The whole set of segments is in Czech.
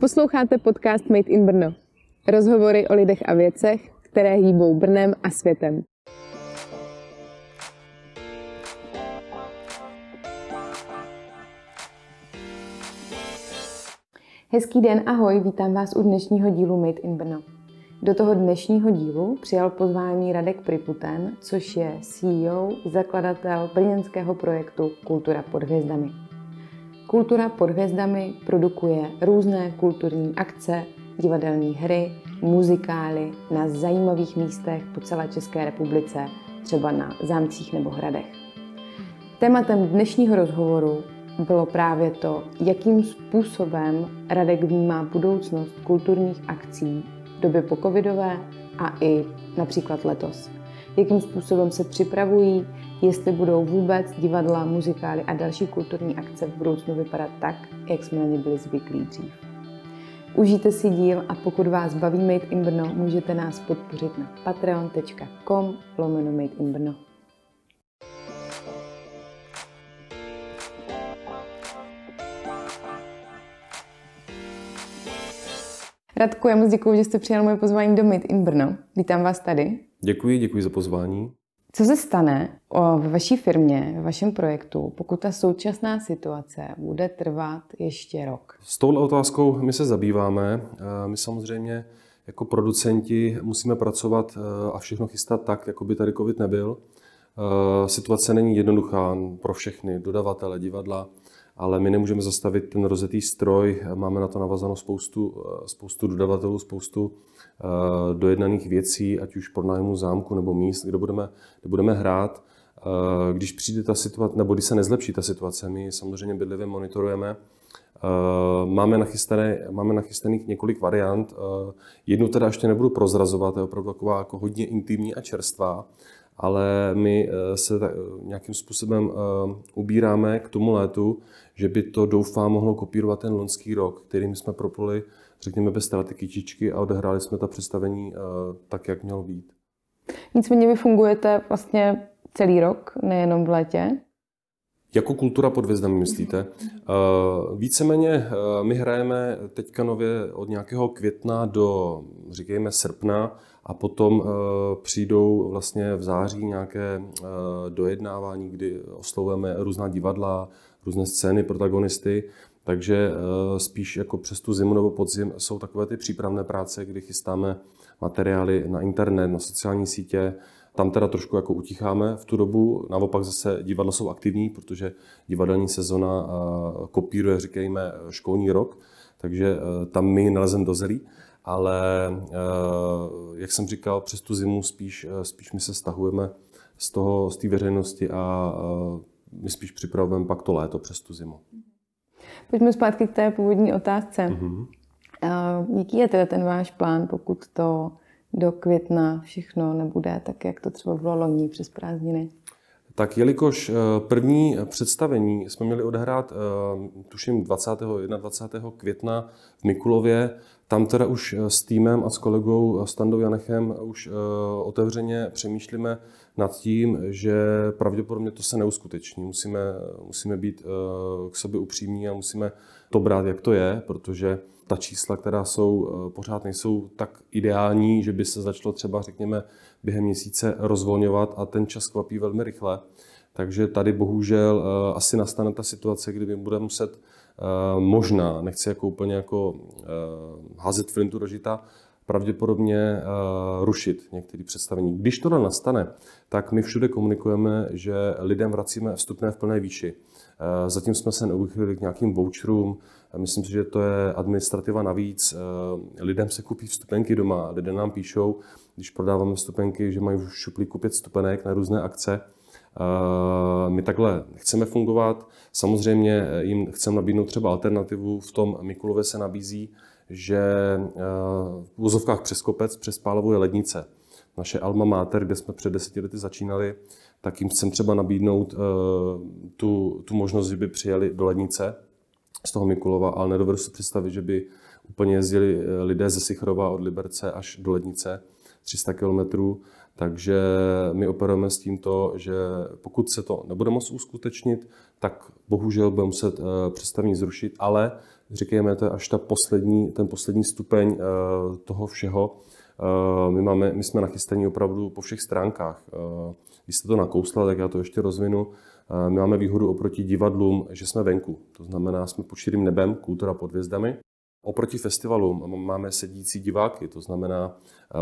Posloucháte podcast Made in Brno. Rozhovory o lidech a věcech, které hýbou Brnem a světem. Hezký den, ahoj, vítám vás u dnešního dílu Made in Brno. Do toho dnešního dílu přijal pozvání Radek Priputen, což je CEO, zakladatel brněnského projektu Kultura pod hvězdami. Kultura pod hvězdami produkuje různé kulturní akce, divadelní hry, muzikály na zajímavých místech po celé České republice, třeba na zámcích nebo hradech. Tématem dnešního rozhovoru bylo právě to, jakým způsobem Radek vnímá budoucnost kulturních akcí v době pocovidové a i například letos. Jakým způsobem se připravují, jestli budou vůbec divadla, muzikály a další kulturní akce v budoucnu vypadat tak, jak jsme na ně byli zvyklí dřív. Užijte si díl a pokud vás baví Made in Brno, můžete nás podpořit na patreon.com lomeno Made in Brno. Radku, já moc děkuji, že jste přijal moje pozvání do Made in Brno. Vítám vás tady. Děkuji, děkuji za pozvání. Co se stane ve vaší firmě, ve vašem projektu, pokud ta současná situace bude trvat ještě rok? S touhle otázkou my se zabýváme. My samozřejmě jako producenti musíme pracovat a všechno chystat tak, jako by tady COVID nebyl. Situace není jednoduchá pro všechny, dodavatele, divadla, ale my nemůžeme zastavit ten rozetý stroj. Máme na to navazanou spoustu, spoustu dodavatelů, spoustu Eh, dojednaných věcí, ať už nájmu zámku nebo míst, kde budeme, kde budeme hrát. Eh, když přijde ta situace, nebo když se nezlepší ta situace, my samozřejmě bydlivě monitorujeme. Eh, máme, máme nachystaných několik variant. Jednu teda ještě nebudu prozrazovat, to je opravdu taková jako hodně intimní a čerstvá, ale my se nějakým způsobem ubíráme k tomu létu, že by to doufám mohlo kopírovat ten loňský rok, kterým jsme propoli řekněme, bez ztráty kytičky a odehráli jsme ta představení eh, tak, jak mělo být. Nicméně vy fungujete vlastně celý rok, nejenom v létě? Jako kultura pod hvězdami, myslíte? Uh, víceméně uh, my hrajeme teďka nově od nějakého května do, říkejme, srpna a potom uh, přijdou vlastně v září nějaké dojednávání, kdy oslovujeme různá divadla, různé scény, protagonisty takže eh, spíš jako přes tu zimu nebo podzim jsou takové ty přípravné práce, kdy chystáme materiály na internet, na sociální sítě. Tam teda trošku jako uticháme v tu dobu. Naopak zase divadla jsou aktivní, protože divadelní sezona eh, kopíruje, říkejme, školní rok, takže eh, tam my nalezem do zelí. Ale jak jsem říkal, přes tu zimu spíš, spíš my se stahujeme z toho, z té veřejnosti a my spíš připravujeme pak to léto přes tu zimu. Pojďme zpátky k té původní otázce. Mm-hmm. Uh, jaký je teda ten váš plán, pokud to do května všechno nebude tak, jak to třeba bylo loni přes prázdniny? Tak jelikož eh, první představení jsme měli odehrát, eh, tuším 20. 21. května v Mikulově, tam teda už s týmem a s kolegou Standou Janechem už otevřeně přemýšlíme nad tím, že pravděpodobně to se neuskuteční. Musíme, musíme být eh, k sobě upřímní a musíme to brát, jak to je, protože ta čísla, která jsou, eh, pořád nejsou tak ideální, že by se začalo třeba, řekněme, během měsíce rozvolňovat a ten čas kvapí velmi rychle. Takže tady bohužel eh, asi nastane ta situace, kdy budeme muset možná, nechci jako úplně jako házet flintu do žita, pravděpodobně uh, rušit některé představení. Když to nastane, tak my všude komunikujeme, že lidem vracíme vstupné v plné výši. Zatím jsme se neuchyli k nějakým voucherům. Myslím si, že to je administrativa navíc. Lidem se kupí vstupenky doma. Lidé nám píšou, když prodáváme vstupenky, že mají v šuplíku pět vstupenek na různé akce. My takhle chceme fungovat. Samozřejmě jim chceme nabídnout třeba alternativu. V tom Mikulově se nabízí že eh, v úzovkách přes kopec, přes Pálovou je lednice. Naše alma mater, kde jsme před deseti lety začínali, tak jim chcem třeba nabídnout eh, tu, tu možnost, že by přijeli do lednice z toho Mikulova, ale nedovedu si představit, že by úplně jezdili eh, lidé ze Sichrova od Liberce až do Lednice, 300 kilometrů. Takže my operujeme s tímto, že pokud se to nebude moct uskutečnit, tak bohužel budeme muset představení zrušit, ale řekněme, to je až ta poslední, ten poslední stupeň toho všeho. My, máme, my jsme nachystaní opravdu po všech stránkách. Když jste to nakousla, tak já to ještě rozvinu. My máme výhodu oproti divadlům, že jsme venku. To znamená, jsme pod širým nebem, kultura pod hvězdami. Oproti festivalům máme sedící diváky, to znamená,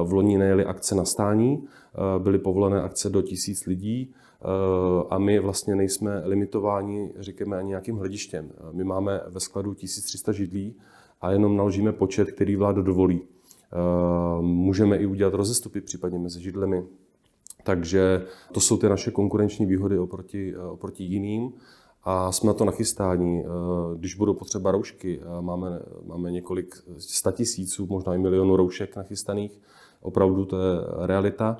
v loni nejeli akce na stání, byly povolené akce do tisíc lidí a my vlastně nejsme limitováni, řekněme, ani nějakým hledištěm. My máme ve skladu 1300 židlí a jenom naložíme počet, který vláda dovolí. Můžeme i udělat rozestupy případně mezi židlemi, takže to jsou ty naše konkurenční výhody oproti, oproti jiným a jsme na to nachystání. Když budou potřeba roušky, máme, máme několik statisíců, možná i milionů roušek nachystaných, opravdu to je realita.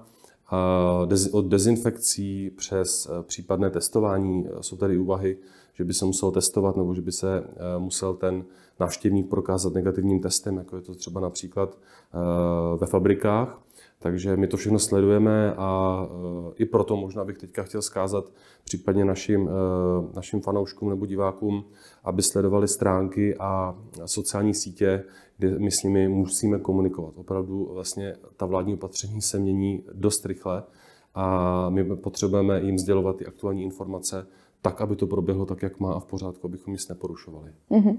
Od dezinfekcí přes případné testování jsou tady úvahy, že by se musel testovat nebo že by se musel ten návštěvník prokázat negativním testem, jako je to třeba například ve fabrikách. Takže my to všechno sledujeme a eh, i proto možná bych teďka chtěl zkázat případně našim, eh, našim fanouškům nebo divákům, aby sledovali stránky a sociální sítě, kde my s nimi musíme komunikovat. Opravdu vlastně ta vládní opatření se mění dost rychle a my potřebujeme jim sdělovat ty aktuální informace, tak, aby to proběhlo tak, jak má a v pořádku, abychom nic neporušovali. Mm-hmm.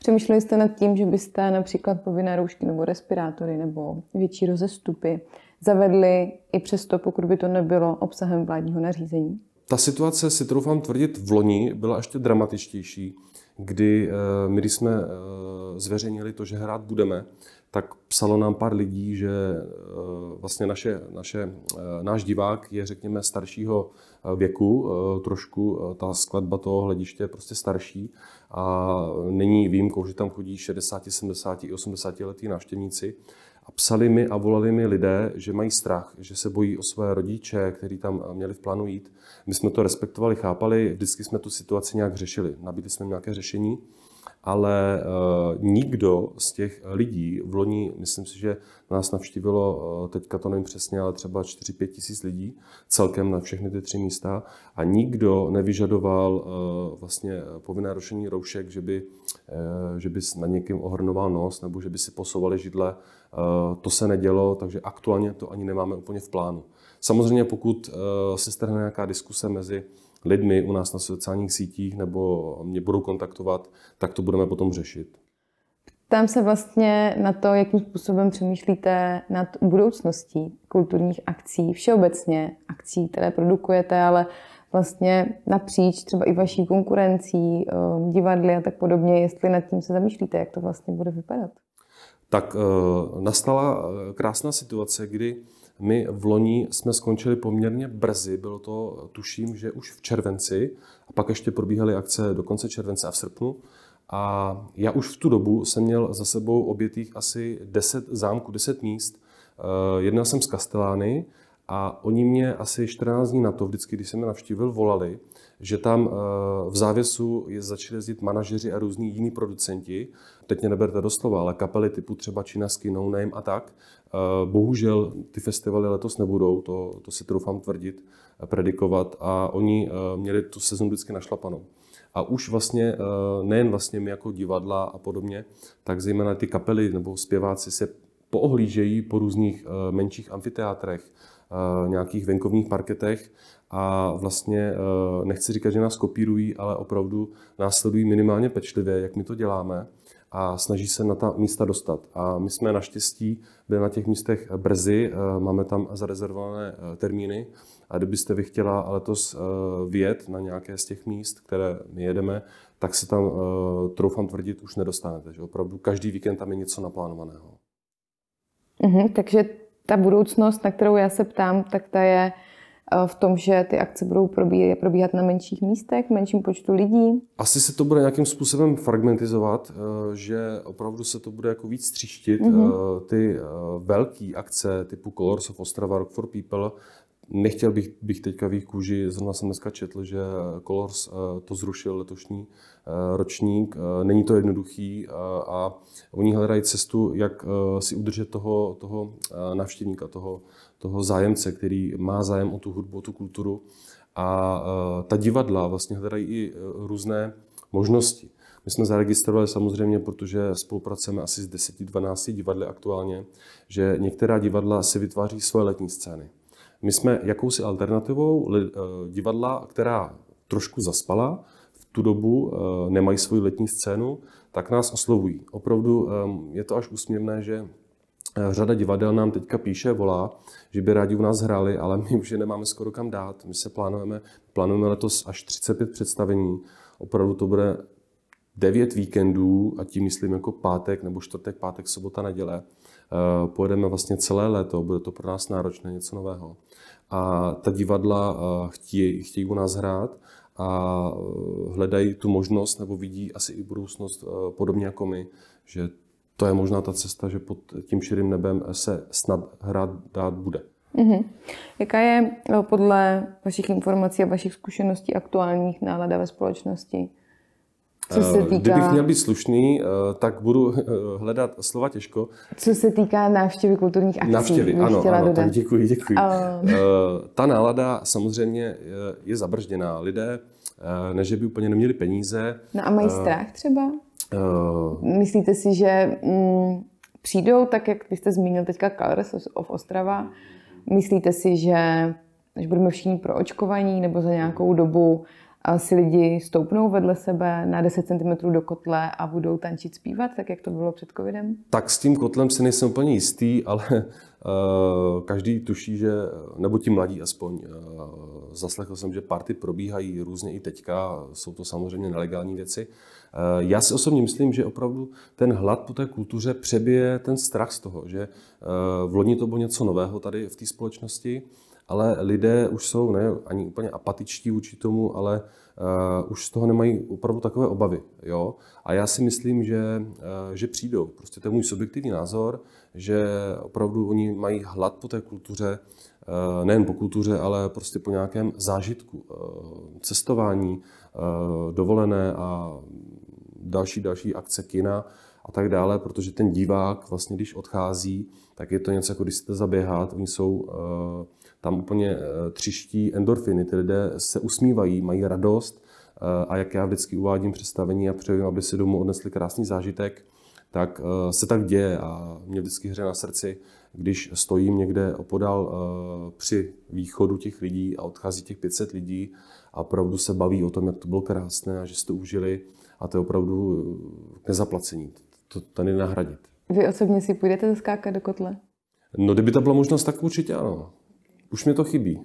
Přemýšleli jste nad tím, že byste například povinné roušky nebo respirátory nebo větší rozestupy zavedli i přesto, pokud by to nebylo obsahem vládního nařízení? Ta situace, si troufám tvrdit, v loni byla ještě dramatičtější, kdy eh, my, když jsme eh, zveřejnili to, že hrát budeme, tak psalo nám pár lidí, že eh, vlastně naše, naše, náš divák je, řekněme, staršího věku, trošku ta skladba toho hlediště je prostě starší a není výjimkou, že tam chodí 60, 70 i 80 letý návštěvníci. A psali mi a volali mi lidé, že mají strach, že se bojí o své rodiče, kteří tam měli v plánu jít. My jsme to respektovali, chápali, vždycky jsme tu situaci nějak řešili. Nabídli jsme nějaké řešení, ale uh, nikdo z těch lidí v loni, myslím si, že nás navštívilo, uh, teďka to nevím přesně, ale třeba 4-5 tisíc lidí celkem na všechny ty tři místa a nikdo nevyžadoval uh, vlastně povinné rošení roušek, že by, že by na někým ohrnoval nos nebo že by si posouvali židle Eh, to se nedělo, takže aktuálně to ani nemáme úplně v plánu. Samozřejmě pokud eh, se strhne nějaká diskuse mezi lidmi u nás na sociálních sítích nebo mě budou kontaktovat, tak to budeme potom řešit. Tam se vlastně na to, jakým způsobem přemýšlíte nad budoucností kulturních akcí, všeobecně akcí, které produkujete, ale vlastně napříč třeba i vaší konkurencí, eh, divadly a tak podobně, jestli nad tím se zamýšlíte, jak to vlastně bude vypadat tak eh, nastala eh, krásná situace, kdy my v loni jsme skončili poměrně brzy, bylo to, tuším, že už v červenci, a pak ještě probíhaly akce do konce července a v srpnu. A já už v tu dobu jsem měl za sebou obětých asi 10 zámků, 10 míst. Eh, jednal jsem z Kastelány a oni mě asi 14 dní na to, vždycky, když jsem je navštívil, volali, že tam v závěsu je začali jezdit manažeři a různí jiní producenti teď mě neberte doslova, ale kapely typu třeba Činasky, No Name a tak. Eh, bohužel ty festivaly letos nebudou, to, to si troufám tvrdit, eh, predikovat a oni eh, měli tu sezonu vždycky našlapanou. A už vlastně nejen vlastně my jako divadla a podobně, tak zejména ty kapely nebo zpěváci se poohlížejí po různých menších amfiteátrech, nějakých venkovních parketech a vlastně nechci říkat, že nás kopírují, ale opravdu nás sledují minimálně pečlivě, jak my to děláme a snaží se na ta místa dostat. A my jsme naštěstí byli na těch místech brzy, eh, máme tam zarezervované eh, termíny a kdybyste vy chtěla letos eh, vyjet na nějaké z těch míst, které my jedeme, tak se tam, troufám tvrdit, už nedostanete. Že opravdu každý víkend tam je něco naplánovaného. Mhm, takže ta budoucnost, na kterou já se ptám, tak ta je v tom, že ty akce budou probíhat, probíhat na menších místech, menším počtu lidí? Asi se to bude nějakým způsobem fragmentizovat, eh, že opravdu se to bude jako víc tříštit. Mm-hmm. Ty eh, velké akce typu Colors of Ostrava, Rock for People, Nechtěl bych, bych teďka v jejich kůži, zrovna jsem dneska četl, že Colors to zrušil letošní ročník. Není to jednoduchý a oni hledají cestu, jak si udržet toho, toho navštěvníka, toho, toho zájemce, který má zájem o tu hudbu, o tu kulturu. A ta divadla vlastně hledají i různé možnosti. My jsme zaregistrovali samozřejmě, protože spolupracujeme asi s 10-12 divadly aktuálně, že některá divadla si vytváří svoje letní scény. My jsme jakousi alternativou divadla, která trošku zaspala, v tu dobu nemají svoji letní scénu, tak nás oslovují. Opravdu je to až úsměvné, že řada divadel nám teďka píše, volá, že by rádi u nás hráli, ale my už je nemáme skoro kam dát. My se plánujeme, plánujeme letos až 35 představení. Opravdu to bude 9 víkendů, a tím myslím jako pátek nebo čtvrtek, pátek, sobota, neděle. Eh, pojedeme vlastně celé léto, bude to pro nás náročné, něco nového. A ta divadla eh, chtějí, chtějí u nás hrát a hledají tu možnost nebo vidí asi i budoucnost podobně jako my, že to je možná ta cesta, že pod tím širým nebem se snad hrát dát bude. Mm-hmm. Jaká je no, podle vašich informací a vašich zkušeností aktuálních nálada ve společnosti? Co se eh, týká... Kdybych měl být slušný, eh, tak budu eh, hledat slova těžko. Co se týká návštěvy kulturních akcí. Návštěvy, ano, ano dodat. tak děkuji, děkuji. Uh... Ta nálada samozřejmě je zabržděná. Lidé, než by úplně neměli peníze. No a mají strach třeba? Uh... Myslíte si, že mm, přijdou, tak jak vy jste zmínil teďka Colors of Ostrava, myslíte si, že až budeme všichni proočkovaní nebo za nějakou dobu si lidi stoupnou vedle sebe na 10 cm do kotle a budou tančit, zpívat, tak jak to bylo před covidem? Tak s tím kotlem si nejsem úplně jistý, ale každý tuší, že, nebo ti mladí aspoň, uh, zaslechl jsem, že party probíhají různě i teďka, jsou to samozřejmě nelegální věci. Uh, já si osobně myslím, že opravdu ten hlad po té kultuře přebije ten strach z toho, že v loni to bylo něco nového tady v té společnosti, ale lidé už jsou ne ani úplně apatičtí vůči tomu, ale uh, už z toho nemají opravdu takové obavy. Jo? A já si myslím, že, uh, že přijdou. Prostě to je můj subjektivní názor, že opravdu oni mají hlad po té kultuře, uh, nejen po kultuře, ale prostě po nějakém zážitku, uh, cestování, uh, dovolené a další, další akce kina a tak dále, protože ten divák vlastně, když odchází, tak je to něco, jako když jste zaběhat, oni jsou uh, tam úplně eh, třiští endorfiny, ty lidé se usmívají, mají radost eh, a jak já vždycky uvádím představení a přeju, aby si domů odnesli krásný zážitek, tak eh, se tak děje a mě vždycky hře na srdci, když stojím někde opodal při východu těch lidí a odchází těch 500 lidí a opravdu se baví o tom, jak to bylo krásné a že jste užili a to je opravdu k nezaplacení. To, nejde nahradit. Vy osobně si půjdete zaskákat do kotle? No, kdyby to byla možnost, tak určitě ano. Už mi to chybí. Uh,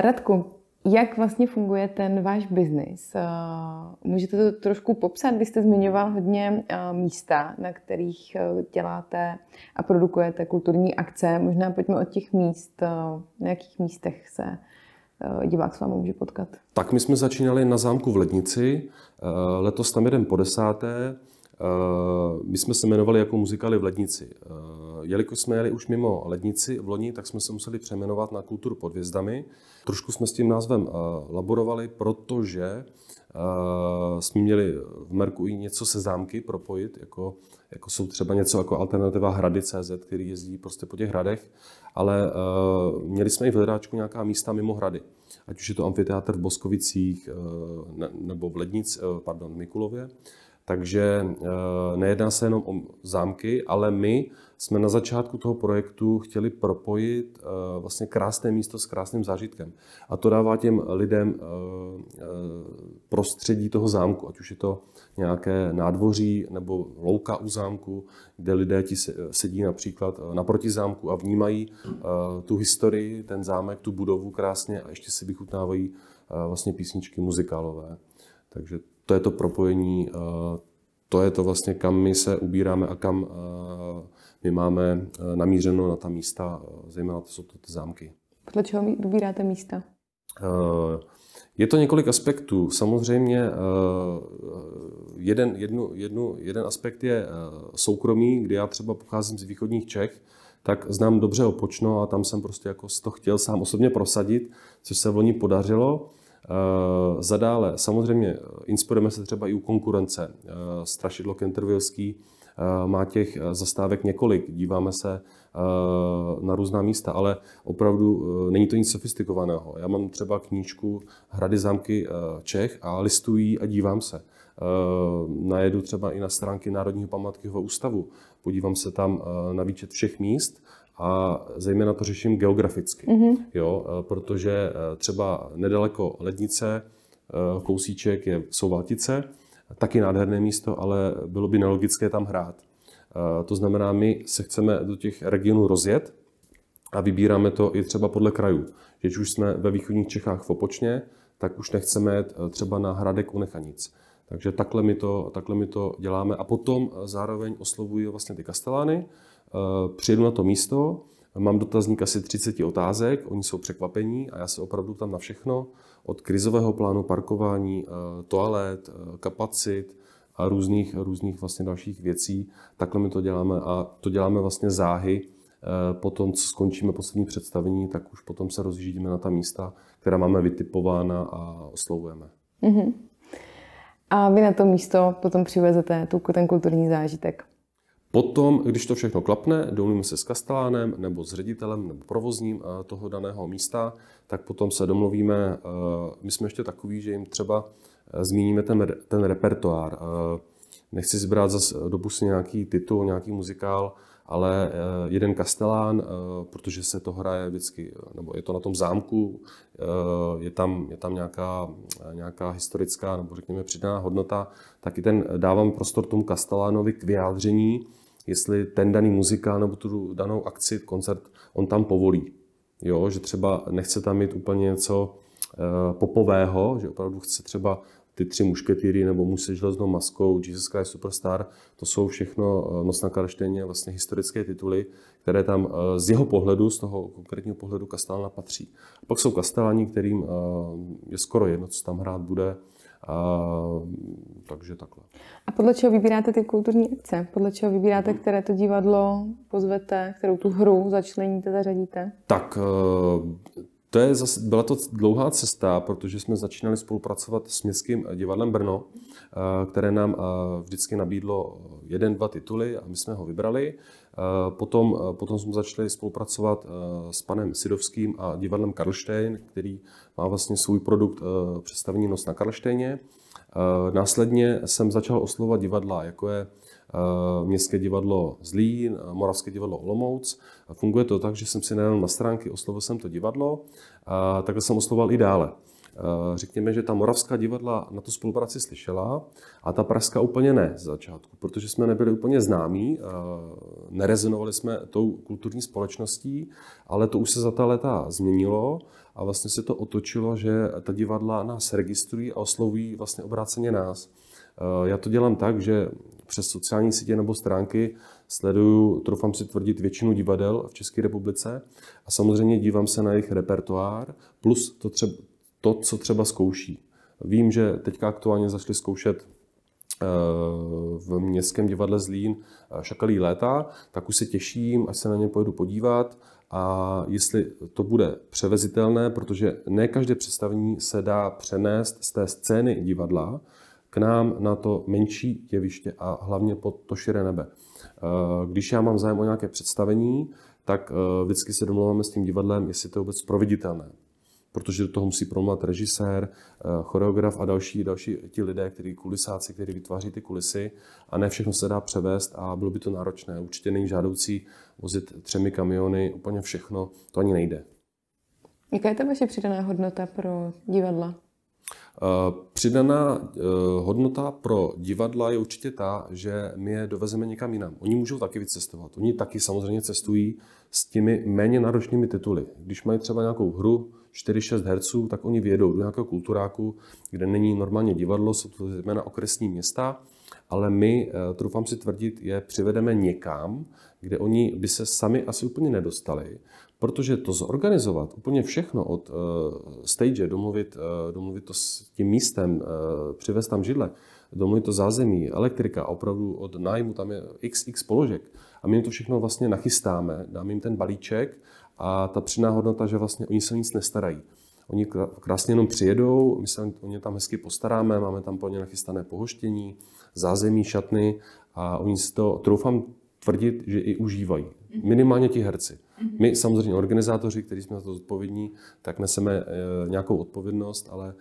Radku, jak vlastně funguje ten váš biznis? Uh, můžete to trošku popsat? Vy jste zmiňoval hodně uh, místa, na kterých uh, děláte a produkujete kulturní akce. Možná pojďme od těch míst. Na jakých místech se divák s vámi může potkat? Tak my jsme začínali na zámku v Lednici. Letos tam jeden po desáté. My jsme se jmenovali jako muzikály v Lednici. Jelikož jsme jeli už mimo Lednici v loni, tak jsme se museli přeměnovat na kulturu pod hvězdami. Trošku jsme s tím názvem laborovali, protože jsme měli v Merku i něco se zámky propojit, jako, jako jsou třeba něco jako alternativa Hrady CZ, který jezdí prostě po těch hradech, ale měli jsme i v hledáčku nějaká místa mimo hrady. Ať už je to amfiteátr v Boskovicích ne, nebo v Lednic, uh, pardon, v Mikulově. Takže uh, nejedná se jenom o zámky, ale my jsme na začátku toho projektu chtěli propojit uh, vlastně krásné místo s krásným zážitkem. A to dává těm lidem uh, prostředí toho zámku, ať už je to nějaké nádvoří nebo louka u zámku, kde lidé ti sedí například naproti zámku a vnímají tu historii, ten zámek, tu budovu krásně a ještě si vychutnávají vlastně písničky muzikálové. Takže to je to propojení, to je to vlastně, kam my se ubíráme a kam my máme eh, namířeno na ta místa, eh, zejména to jsou to ty zámky. Podle čeho vybíráte místa? Eh, je to několik aspektů. Samozřejmě jeden, jednu, jednu, jeden aspekt je soukromý, kdy já třeba pocházím z východních Čech, tak znám dobře Opočno a tam jsem prostě jako to chtěl sám osobně prosadit, což se v loni podařilo. Zadále samozřejmě inspirujeme se třeba i u konkurence. Strašidlo Kentervilský Eh, má těch eh, zastávek několik, díváme se eh, na různá místa, ale opravdu není to nic sofistikovaného. Já mám třeba knížku Hrady zámky Čech a listují a dívám se. najedu třeba i na stránky Národního památkového ústavu, podívám se tam na výčet všech míst a zejména to řeším geograficky, mm-hmm. jo, protože třeba nedaleko Lednice, kousíček je, jsou Váltice, taky nádherné místo, ale bylo by nelogické tam hrát. To znamená, my se chceme do těch regionů rozjet a vybíráme to i třeba podle krajů. Když už jsme ve východních Čechách v Opočně, tak už nechceme jet eh, třeba na Hradek u Nechanic. Takže takhle my, to, takhle my to děláme a potom eh, zároveň oslovuji vlastně ty kastelány, eh, přijedu na to místo, mám dotazník asi 30 otázek, oni jsou překvapení a já se opravdu tam na všechno, od krizového plánu parkování, toalet, kapacit a různých, různých vlastně dalších věcí, takhle my to děláme a to děláme vlastně záhy, potom, co skončíme poslední představení, tak už potom se rozjíždíme na ta místa, která máme vytipována a oslovujeme. Mm-hmm. A vy na to místo potom přivezete tu, ten kulturní zážitek? Potom, když to všechno klapne, domluvíme se s kastelánem nebo s ředitelem nebo provozním eh, toho daného místa, tak potom se domluvíme, eh, my jsme ještě takový, že jim třeba eh, zmíníme ten, ten repertoár. Nechci si brát zase do pusy nějaký titul, nějaký muzikál, ale jeden kastelán, protože se to hraje vždycky, nebo je to na tom zámku, je tam, je tam nějaká, nějaká historická, nebo řekněme přidaná hodnota, tak i ten dávám prostor tomu kastelánovi k vyjádření, jestli ten daný muzikál nebo tu danou akci, koncert, on tam povolí. Jo, že třeba nechce tam mít úplně něco popového, že opravdu chce třeba ty tři mušketýry nebo muž se železnou maskou, Jesus Christ Superstar, to jsou všechno eh, Noc na Karlštejně vlastně historické tituly, které tam eh, z jeho pohledu, z toho konkrétního pohledu Kastelana patří. A pak jsou Kasteláni, kterým eh, je skoro jedno, co tam hrát bude, a, takže takhle. A podle čeho vybíráte ty kulturní akce? Podle čeho vybíráte, které to divadlo pozvete, kterou tu hru začleníte, zařadíte? Tak to je zase, byla to dlouhá cesta, protože jsme začínali spolupracovat s Městským divadlem Brno, eh, které nám eh, vždycky nabídlo jeden, dva tituly a my jsme ho vybrali. Eh, potom, potom jsme začali spolupracovat s panem Sidovským a divadlem Karlštejn, který má vlastně svůj produkt představení Nos na Karlštejně. Následně jsem začal oslovovat divadla, jako je Eh, Městské divadlo Zlín, eh, Moravské divadlo Olomouc. Funguje to tak, že jsem si najel na stránky, oslovil jsem to divadlo takhle jsem oslovoval i dále. Eh, řekněme, že ta moravská divadla na tu spolupráci slyšela a ta pražská úplně ne z začátku, protože jsme nebyli úplně známí, nerezonovali jsme tou kulturní společností, ale to už se za ta léta změnilo a vlastně se to otočilo, že ta divadla nás registrují a oslovují vlastně obráceně nás. Já to dělám tak, že přes sociální sítě nebo stránky sleduju, troufám si tvrdit, většinu divadel v České republice a samozřejmě dívám se na jejich repertoár plus to, třeba, to co třeba zkouší. Vím, že teďka aktuálně zašli zkoušet eh, v Městském divadle Zlín eh, Šakalí léta, tak už se těším, až se na ně pojedu podívat a jestli to bude převezitelné, protože ne každé představení se dá přenést z té scény divadla, k nám na to menší jeviště a hlavně pod to širé nebe. Eh, když já mám zájem o nějaké představení, tak vždycky se domluváme s tím divadlem, jestli to je vůbec proveditelné. Protože do toho musí promluvat režisér, eh, choreograf a další, další ti lidé, kteří kulisáci, kteří vytváří ty kulisy a ne všechno se dá převést a bylo by to náročné. Určitě není žádoucí vozit třemi kamiony, úplně všechno, to ani nejde. Jaká je ta vaše přidaná hodnota pro divadla? Eh, přidaná eh, hodnota pro divadla je určitě ta, že my je dovezeme někam jinam. Oni můžou taky vycestovat. Oni taky samozřejmě cestují s těmi méně náročnými tituly. Když mají třeba nějakou hru 4-6 herců, tak oni vědou do nějakého kulturáku, kde není normálně divadlo, jsou to zejména okresní města, ale my, eh, troufám si tvrdit, je přivedeme někam, kde oni by se sami asi úplně nedostali, Protože to zorganizovat, úplně všechno od uh, stage, domluvit, uh, domluvit to s tím místem, uh, přivést tam židle, domluvit to zázemí, elektrika, opravdu od nájmu tam je xx položek. A my jim to všechno vlastně nachystáme, dáme jim ten balíček a ta přidaná hodnota, že vlastně oni se nic nestarají. Oni krásně jenom přijedou, my se o ně tam hezky postaráme, máme tam po ně nachystané pohoštění, zázemí, šatny a oni si to, troufám tvrdit, že i užívají. Minimálně ti herci. My samozřejmě organizátoři, kteří jsme za to zodpovědní, tak neseme eh, nějakou odpovědnost, ale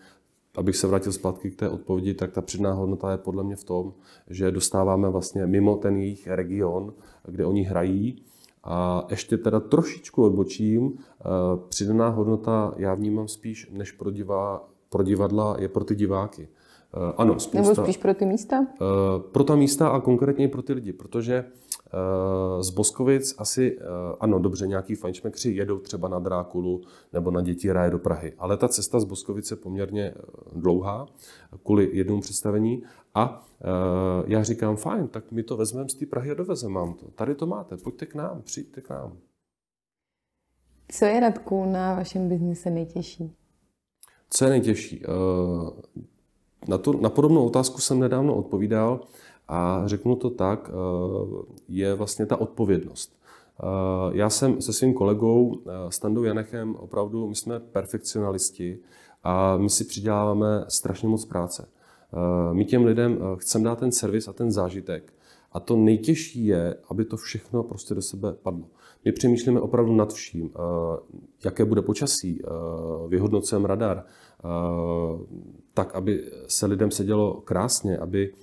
abych se vrátil zpátky k té odpovědi, tak ta přidaná hodnota je podle mě v tom, že dostáváme vlastně mimo ten jejich region, kde oni hrají, a ještě teda trošičku odbočím, eh, přidaná hodnota já vnímám spíš než pro, divá, pro divadla je pro ty diváky. Eh, ano, spousta, Nebo spíš pro ty místa? Eh, pro ta místa a konkrétně pro ty lidi, protože z Boskovic asi, ano, dobře, nějaký fajnšmekři jedou třeba na Drákulu nebo na Děti ráje do Prahy, ale ta cesta z Boskovice je poměrně dlouhá kvůli jednomu představení a já říkám, fajn, tak my to vezmeme z té Prahy a dovezeme vám to. Tady to máte, pojďte k nám, přijďte k nám. Co je Radku na vašem biznise nejtěžší? Co je nejtěžší? Na, to, na podobnou otázku jsem nedávno odpovídal a řeknu to tak, uh, je vlastně ta odpovědnost. Já jsem se svým kolegou Standou Janechem opravdu, my jsme perfekcionalisti a my si přiděláváme strašně moc práce. Eh, my těm lidem eh, chceme dát ten servis a ten zážitek. A to nejtěžší je, aby to všechno prostě do sebe padlo. My přemýšlíme opravdu nad vším, eh, jaké bude počasí, vyhodnocujeme radar, tak, aby se lidem sedělo krásně, aby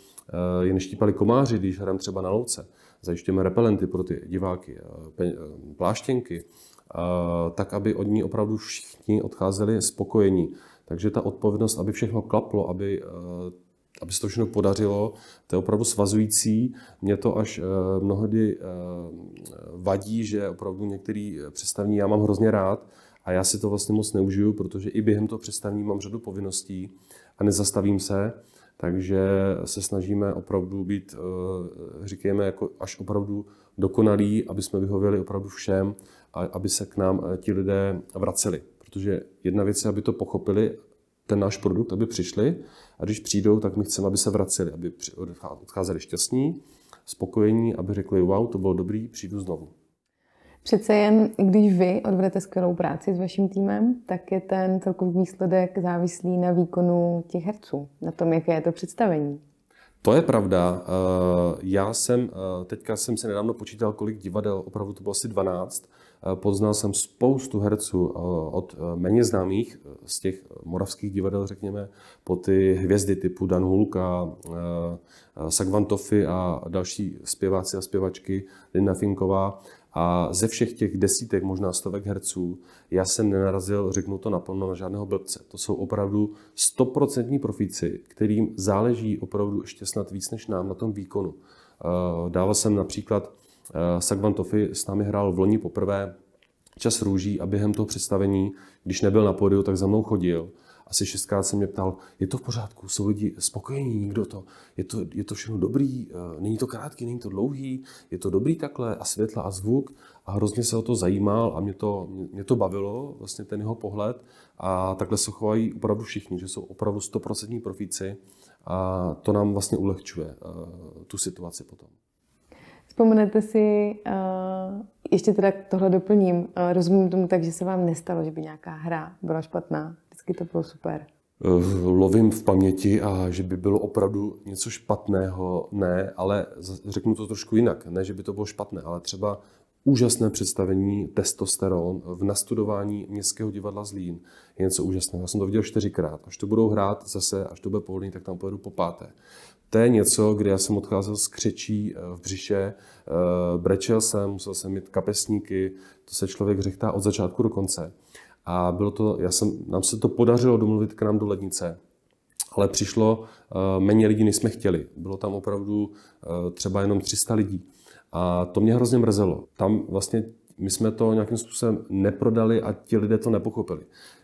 je neštípali komáři, když hrajeme třeba na louce. Zajišťujeme repelenty pro ty diváky, pláštěnky, tak, aby od ní opravdu všichni odcházeli spokojení. Takže ta odpovědnost, aby všechno klaplo, aby, eh, aby se to všechno podařilo, to je opravdu svazující. Mě to až eh, mnohdy eh, vadí, že opravdu některý představní já mám hrozně rád a já si to vlastně moc neužiju, protože i během toho představení mám řadu povinností a nezastavím se. Takže se snažíme opravdu být, říkáme, jako až opravdu dokonalí, aby jsme vyhověli opravdu všem a aby se k nám ti lidé vraceli. Protože jedna věc je, aby to pochopili, ten náš produkt, aby přišli a když přijdou, tak my chceme, aby se vraceli, aby odcházeli šťastní, spokojení, aby řekli, wow, to bylo dobrý, přijdu znovu. Přece jen, když vy odvedete skvělou práci s vaším týmem, tak je ten celkový výsledek závislý na výkonu těch herců, na tom, jaké je to představení. To je pravda. Eh, já jsem, eh, teďka jsem se nedávno počítal, kolik divadel, opravdu to bylo asi 12. Eh, poznal jsem spoustu herců od méně známých z těch moravských divadel, řekněme, po ty hvězdy typu Dan Hulka, Sagvan Toffy a další zpěváci a zpěvačky, Linda Finková. A ze všech těch desítek, možná stovek herců, já jsem nenarazil, řeknu to naplno, na žádného blbce. To jsou opravdu stoprocentní profíci, kterým záleží opravdu ještě snad víc než nám na tom výkonu. Eh, dával jsem například eh, Sagvan Toffy s námi hrál v loni poprvé čas růží a během toho představení, když nebyl na pódiu, tak za mnou chodil asi šestkrát se mě ptal, je to v pořádku, jsou lidi spokojení, nikdo to, je to, je to všechno dobrý, eh, není to krátký, není to dlouhý, je to dobrý takhle? A světla a zvuk? A hrozně se o to zajímal a mě to, mě to bavilo, vlastně ten jeho pohled. A takhle se chovají opravdu všichni, že jsou opravdu stoprocentní profíci a to nám vlastně ulehčuje uh, tu situaci potom. Vzpomenete si, uh, ještě teda tohle doplním, rozumím tomu tak, že se vám nestalo, že by nějaká hra byla špatná, vždycky to bylo super. Eh, lovím v paměti a že by bylo opravdu něco špatného, ne, ale řeknu to trošku jinak. Ne, že by to bylo špatné, ale třeba úžasné představení Testosteron v nastudování Městského divadla Zlín je něco úžasného. Já jsem to viděl čtyřikrát. Až to budou hrát zase, až to bude povolený, tak tam pojedu po páté. To je něco, kdy já jsem odcházel z křečí eh, v břiše, eh, brečel jsem, musel jsem mít kapesníky, to se člověk řechtá od začátku do konce. A bylo to, já jsem, nám se to podařilo domluvit k nám do lednice, ale přišlo uh, méně lidí, než jsme chtěli. Bylo tam opravdu uh, třeba jenom 300 lidí. A to mě hrozně mrzelo. Tam vlastně my jsme to nějakým způsobem neprodali a ti lidé to nepochopili.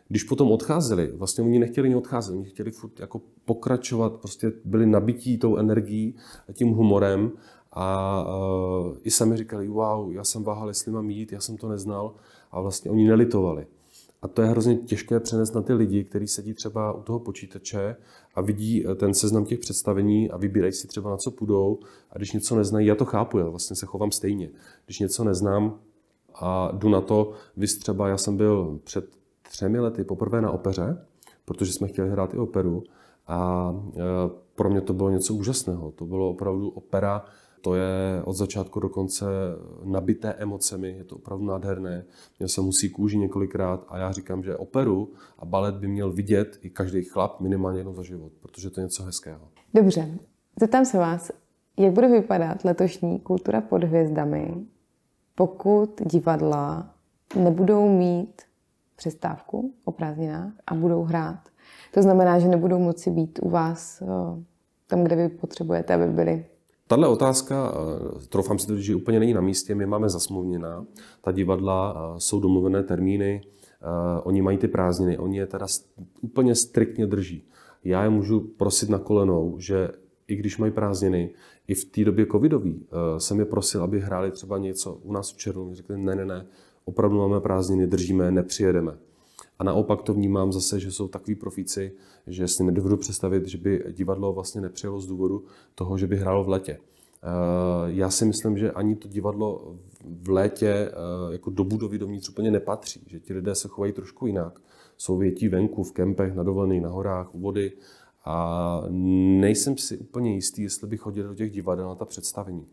Když potom odcházeli, vlastně oni nechtěli ani odcházet, oni chtěli furt jako pokračovat, prostě byli nabití tou energií a tím humorem a uh, i sami říkali, wow, já jsem váhal, jestli mám jít, já jsem to neznal a vlastně oni nelitovali. A to je hrozně těžké přenést na ty lidi, kteří sedí třeba u toho počítače a vidí eh, ten seznam těch představení a vybírají si třeba na co půjdou. A když něco neznají, já to chápu, já vlastně se chovám stejně. Když něco neznám a jdu na to, vy třeba, já jsem byl před třemi lety poprvé na opeře, protože jsme chtěli hrát i operu. A eh, pro mě to bylo něco úžasného. To bylo opravdu opera to je od začátku do konce nabité emocemi, je to opravdu nádherné. Měl jsem musí kůži několikrát a já říkám, že operu a balet by měl vidět i každý chlap minimálně jednou za život, protože to je něco hezkého. Dobře, zeptám se vás, jak bude vypadat letošní kultura pod hvězdami, pokud divadla nebudou mít přestávku o prázdninách a budou hrát. To znamená, že nebudou moci být u vás eh, tam, kde vy potřebujete, aby byli. Tahle otázka, eh, troufám si to že úplně není na místě, my máme zasmluvněná. Ta divadla eh, jsou domluvené termíny, oni mají ty prázdniny, oni je teda úplně striktně drží. Já je můžu prosit na kolenou, že i když mají prázdniny, i v té době covidový jsem je prosil, aby hráli třeba něco u nás v červnu. Řekli, ne, ne, ne, opravdu máme prázdniny, držíme, nepřijedeme. A naopak to vnímám zase, že jsou takový profíci, že si nedovedu představit, že by divadlo vlastně nepřijelo z důvodu toho, že by hrálo v letě. Eh, já si myslím, že ani to divadlo v létě eh, jako do budovy dovnitř úplně nepatří, že ti lidé se chovají trošku jinak. Jsou větí venku, v kempech, na dovolených, na horách, u vody a nejsem si úplně jistý, jestli by chodili do těch divadel na ta představení.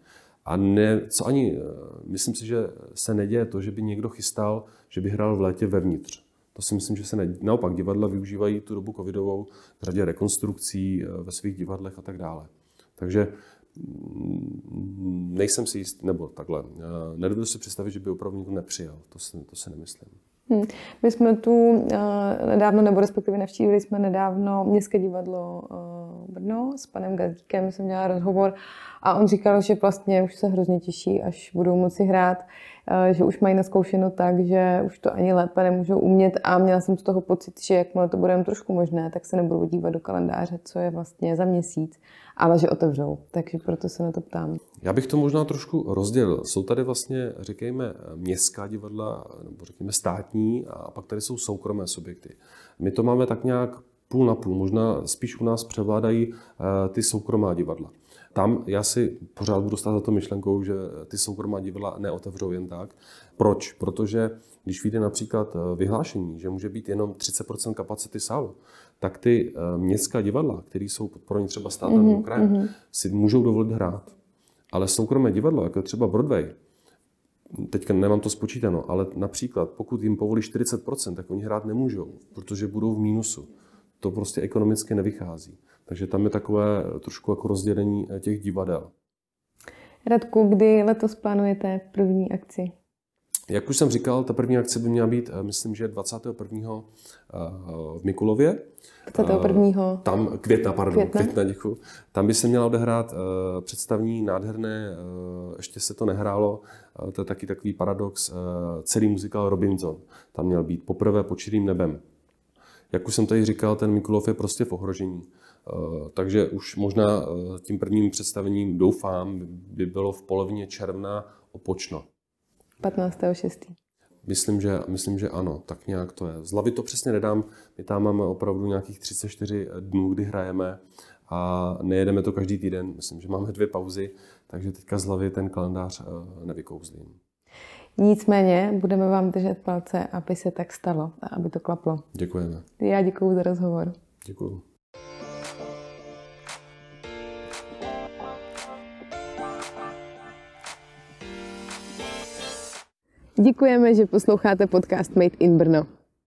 A ne, co ani, eh, myslím si, že se neděje to, že by někdo chystal, že by hrál v létě vevnitř. To si myslím, že se ne, naopak divadla využívají tu dobu covidovou k řadě rekonstrukcí eh, ve svých divadlech a tak dále. Takže mm, nejsem si jist, nebo takhle, eh, nedovedu si představit, že by opravdu někdo nepřijal. To si, to si nemyslím. Hmm. My jsme tu uh, nedávno, nebo respektive navštívili jsme nedávno Městské divadlo Brno s panem Gazdíkem, jsem měla rozhovor a on říkal, že vlastně už se hrozně těší, až budou moci hrát, že už mají naskoušeno tak, že už to ani lépe nemůžou umět a měla jsem z toho pocit, že jakmile to bude trošku možné, tak se nebudou dívat do kalendáře, co je vlastně za měsíc, ale že otevřou. Takže proto se na to ptám. Já bych to možná trošku rozdělil. Jsou tady vlastně, řekněme, městská divadla, nebo řekněme státní, a pak tady jsou soukromé subjekty. My to máme tak nějak půl na půl, možná spíš u nás převládají eh, ty soukromá divadla. Tam já si pořád budu stát za to myšlenkou, že ty soukromá divadla neotevřou jen tak. Proč? Protože když vyjde například eh, vyhlášení, že může být jenom 30% kapacity sálu, tak ty eh, městská divadla, které jsou podporované třeba státem mm-hmm, nebo krajem, mm-hmm. si můžou dovolit hrát. Ale soukromé divadlo, jako třeba Broadway, teďka nemám to spočítáno, ale například pokud jim povolí 40%, tak oni hrát nemůžou, protože budou v mínusu. To prostě ekonomicky nevychází. Takže tam je takové trošku jako rozdělení eh, těch divadel. Radku, kdy letos plánujete první akci? Jak už jsem říkal, ta první akce by měla být, eh, myslím, že 21. Eh, v Mikulově. 21. Tam května, pardon, května, května děkuji. Tam by se měla odehrát představní nádherné, ještě se to nehrálo, to je taky takový paradox, celý muzikál Robinson. Tam měl být poprvé pod nebem. Jak už jsem tady říkal, ten Mikulov je prostě v ohrožení. Eh, takže už možná eh, tím prvním představením, doufám, by bylo v polovině června opočno. 15.6. Myslím že, myslím, že ano, tak nějak to je. Z hlavy to přesně nedám, my tam máme opravdu nějakých 34 dnů, kdy hrajeme a nejedeme to každý týden, myslím, že máme dvě pauzy, takže teďka z hlavy ten kalendář eh, nevykouzlím. Nicméně budeme vám držet palce, aby se tak stalo a aby to klaplo. Děkujeme. Já děkuji za rozhovor. Děkuji. Děkujeme, že posloucháte podcast Made in Brno.